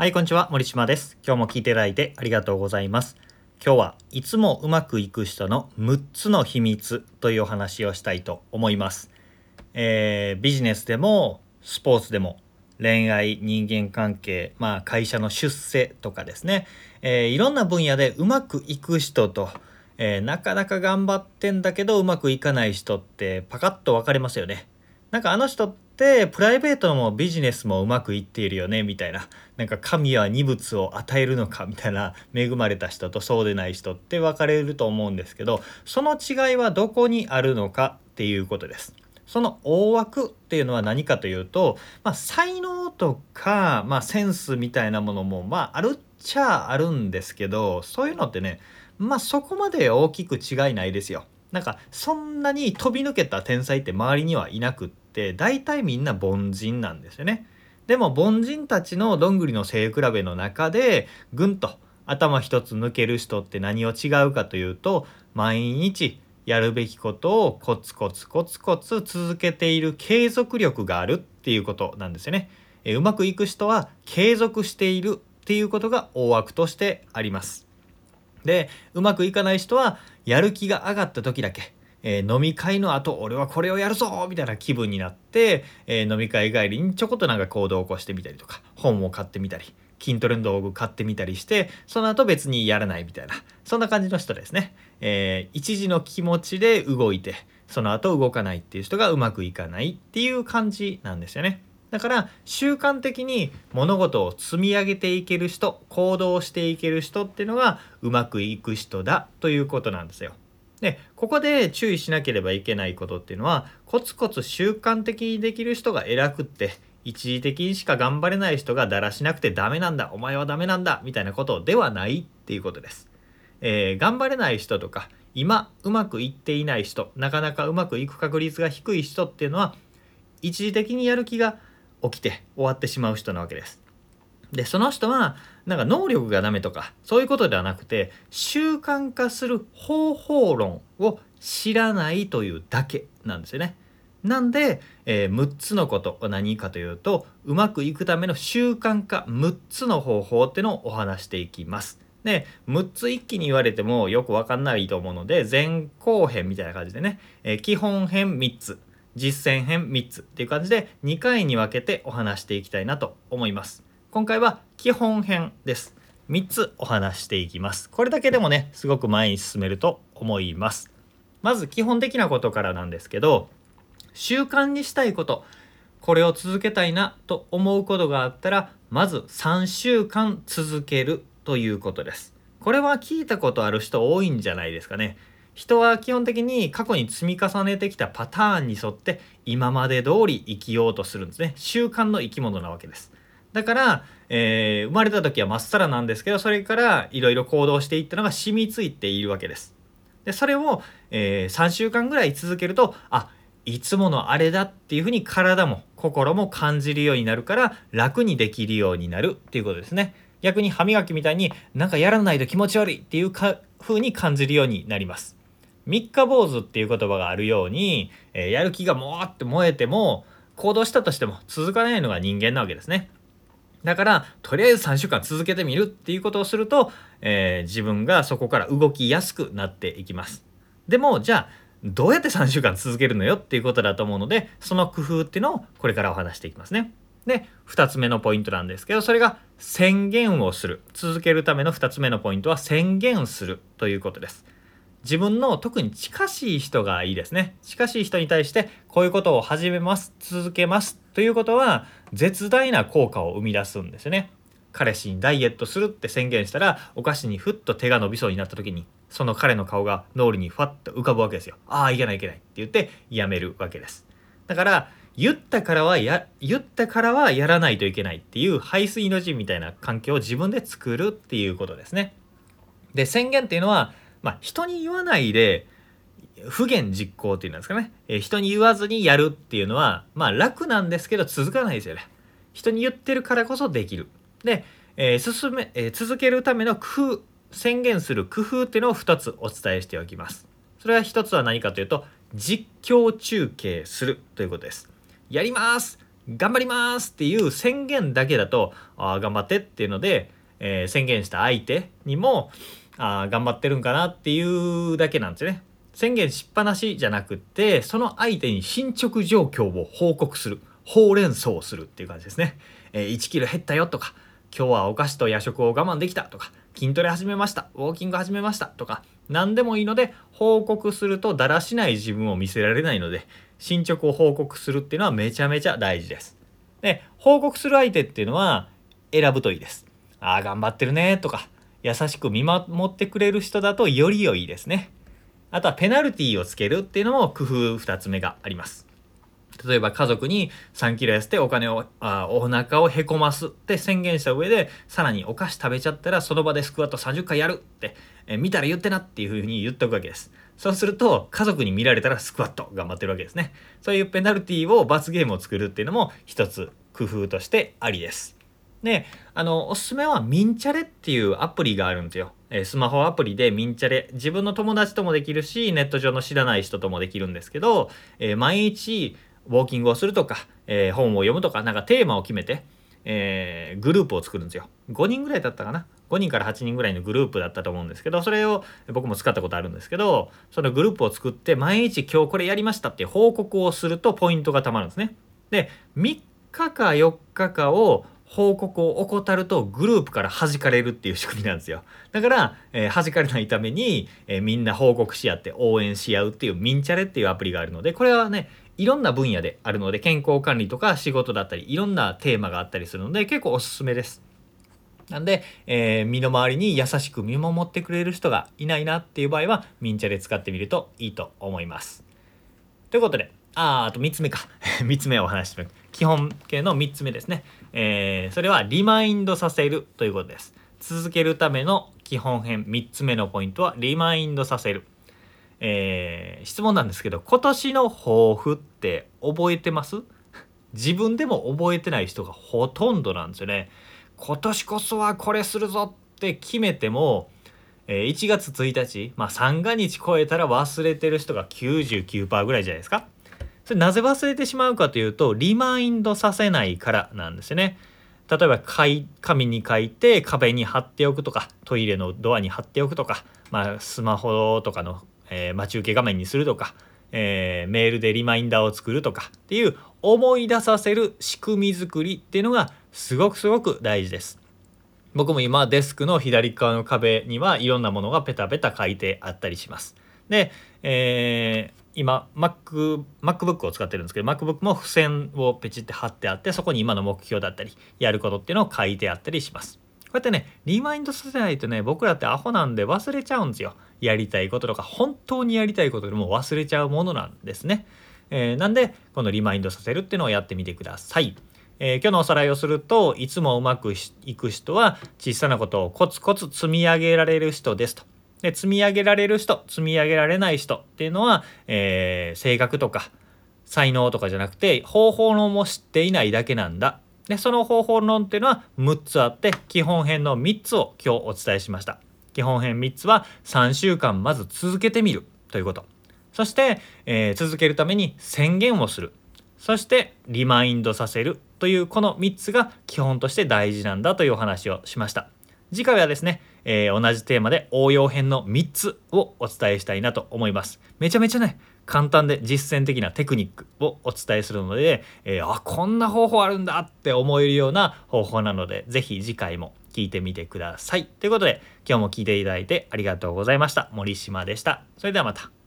はい、こんにちは。森島です。今日も聞いていただいてありがとうございます。今日はいつもうまくいく人の6つの秘密というお話をしたいと思います。えービジネスでもスポーツでも恋愛、人間関係、まあ会社の出世とかですね、えーいろんな分野でうまくいく人と、えーなかなか頑張ってんだけどうまくいかない人ってパカッと分かれますよね。なんかあの人ってプライベートもビジネスもうまくいっているよねみたいななんか神は二物を与えるのかみたいな恵まれた人とそうでない人って分かれると思うんですけどその違いはどこにあるのかっていうことです。その大枠っていうのは何かというと、まあ、才能とか、まあ、センスみたいなものも、まあ、あるっちゃあるんですけどそういうのってねまあそこまで大きく違いないですよ。なんかそんなに飛び抜けた天才って周りにはいなくって大体みんな凡人なんですよね。でも凡人たちのどんぐりの背比べの中でぐんと頭一つ抜ける人って何を違うかというと毎日やるべきことをコツコツコツコツ続けている継続力があるっていうことなんですよね。えうまくいく人は継続しているっていうことが大枠としてあります。でうまくいかない人はやる気が上がった時だけ、えー飲み会の後俺はこれをやるぞみたいな気分になって、えー飲み会帰りにちょこっとなんか行動を起こしてみたりとか本を買ってみたり筋トレの道具買ってみたりしてその後別にやらないみたいなそんな感じの人ですね、えー一時の気持ちで動いてその後動かないっていう人がうまくいかないっていう感じなんですよね。だから習慣的に物事を積み上げていける人行動していける人っていうのがうまくいく人だということなんですよ。でここで注意しなければいけないことっていうのはコツコツ習慣的にできる人が偉くって一時的にしか頑張れない人がだらしなくてダメなんだお前はダメなんだみたいなことではないっていうことです。えー頑張れない人とか今うまくいっていない人なかなかうまくいく確率が低い人っていうのは一時的にやる気が起きて終わってしまう人なわけです。でその人はなんか能力がダメとかそういうことではなくて習慣化する方法論を知らないというだけなんですよね。なんで、えー6つのことは何かというとうまくいくための習慣化6つの方法っていうのをお話していきます。で6つ一気に言われてもよくわかんないと思うので前後編みたいな感じでね、えー基本編3つ実践編3つっていう感じで2回に分けてお話していきたいなと思います。今回は基本編です。3つお話していきます。これだけでもねすごく前に進めると思います。まず基本的なことからなんですけど習慣にしたいことこれを続けたいなと思うことがあったらまず3週間続けるということです。これは聞いたことある人多いんじゃないですかね。人は基本的に過去に積み重ねてきたパターンに沿って今まで通り生きようとするんですね。習慣の生き物なわけです。だから、えー生まれた時はまっさらなんですけどそれからいろいろ行動していったのが染みついているわけです。でそれを、えー3週間ぐらい続けるとあいつものあれだっていうふうに体も心も感じるようになるから楽にできるようになるっていうことですね。逆に歯磨きみたいになんかやらないと気持ち悪いっていうか風に感じるようになります。三日坊主っていう言葉があるように、えーやる気がもーって燃えても行動したとしても続かないのが人間なわけですね。だからとりあえず3週間続けてみるっていうことをすると、えー自分がそこから動きやすくなっていきます。でもじゃあどうやって3週間続けるのよっていうことだと思うのでその工夫っていうのをこれからお話していきますね。で2つ目のポイントなんですけどそれが宣言をする。続けるための2つ目のポイントは宣言するということです。自分の特に近しい人がいいですね。近しい人に対してこういうことを始めます続けますということは絶大な効果を生み出すんですよね。彼氏にダイエットするって宣言したらお菓子にふっと手が伸びそうになった時にその彼の顔が脳裏にファッと浮かぶわけですよ。ああいけないいけないって言ってやめるわけです。だから言ったからはや言ったからはやらないといけないっていう排水の陣みたいな環境を自分で作るっていうことですね。で宣言っていうのは、まあ、人に言わないで不言実行っていうんですかね、えー人に言わずにやるっていうのはまあ楽なんですけど続かないですよね。人に言ってるからこそできる。で、えー進め、えー続けるための工夫宣言する工夫っていうのを2つお伝えしておきます。それは1つは何かというと実況中継するということです。やります。頑張りますっていう宣言だけだとあ頑張ってっていうので、え、宣言した相手にもあ頑張ってるんかなっていうだけなんですね。宣言しっぱなしじゃなくってその相手に進捗状況を報告するほうれん草をするっていう感じですね。えー、1キロ減ったよとか今日はお菓子と夜食を我慢できたとか筋トレ始めましたウォーキング始めましたとか何でもいいので報告するとだらしない自分を見せられないので進捗を報告するっていうのはめちゃめちゃ大事です。で報告する相手っていうのは選ぶといいです。ああ頑張ってるねとか優しく見守ってくれる人だとより良いですね。あとはペナルティーをつけるっていうのも工夫2つ目があります。例えば家族に3キロ痩せてお金をあお腹をへこますって宣言した上でさらにお菓子食べちゃったらその場でスクワット30回やるって、え見たら言ってなっていうふうに言っておくわけです。そうすると家族に見られたらスクワット頑張ってるわけですね。そういうペナルティーを罰ゲームを作るっていうのも一つ工夫としてありです。で、あの、おすすめはミンチャレっていうアプリがあるんですよ。えスマホアプリでミンチャレ、自分の友達ともできるし、ネット上の知らない人ともできるんですけど、えー、毎日ウォーキングをするとか、えー、本を読むとか、なんかテーマを決めて、えー、グループを作るんですよ。5人ぐらいだったかな？5人から8人ぐらいのグループだったと思うんですけど、それを僕も使ったことあるんですけど、そのグループを作って毎日今日これやりましたっていう報告をするとポイントがたまるんですね。で、3日か4日かを報告を怠るとグループから弾かれるっていう仕組みなんですよ。だから、えー、弾かれないために、えー、みんな報告し合って応援し合うっていうミンチャレっていうアプリがあるので、これはね、いろんな分野であるので、健康管理とか仕事だったり、いろんなテーマがあったりするので、結構おすすめです。なんで、えー、身の回りに優しく見守ってくれる人がいないなっていう場合は、ミンチャで使ってみるといいと思います。ということで、ああと3つ目か。3つ目をお話しします。基本形の3つ目ですね。えー、それはリマインドさせるということです。続けるための基本編3つ目のポイントはリマインドさせる。えー、質問なんですけど今年の抱負って覚えてます？自分でも覚えてない人がほとんどなんですよね。今年こそはこれするぞって決めても、えー、1月1日、まあ、三が日超えたら忘れてる人が99%ぐらいじゃないですか。それなぜ忘れてしまうかというとリマインドさせないからなんですね。例えば紙に書いて壁に貼っておくとかトイレのドアに貼っておくとか、まあ、スマホとかのえー、待ち受け画面にするとか、えー、メールでリマインダーを作るとかっていう思い出させる仕組み作りっていうのがすごくすごく大事です。僕も今デスクの左側の壁にはいろんなものがペタペタ書いてあったりします。で、えー、今 Mac MacBook を使ってるんですけど MacBook も付箋をペチって貼ってあってそこに今の目標だったりやることっていうのを書いてあったりします。こうやってねリマインドさせないとね僕らってアホなんで忘れちゃうんですよ。やりたいこととか本当にやりたいことでも忘れちゃうものなんですね。えー、なんでこのリマインドさせるっていうのをやってみてください。えー、今日のおさらいをするといつもうまくいく人は小さなことをコツコツ積み上げられる人ですと。で積み上げられる人積み上げられない人っていうのは、えー、性格とか才能とかじゃなくて方法論も知っていないだけなんだ。でその方法論っていうのは6つあって基本編の3つを今日お伝えしました。基本編3つは3週間まず続けてみるということそして、えー、続けるために宣言をするそしてリマインドさせるというこの3つが基本として大事なんだというお話をしました次回はですね、えー、同じテーマで応用編の3つをお伝えしたいなと思いますめちゃめちゃね簡単で実践的なテクニックをお伝えするので、えー、あこんな方法あるんだって思えるような方法なので是非次回も聞いてみてください。ということで今日も聞いていただいてありがとうございました。森島でした。それではまた。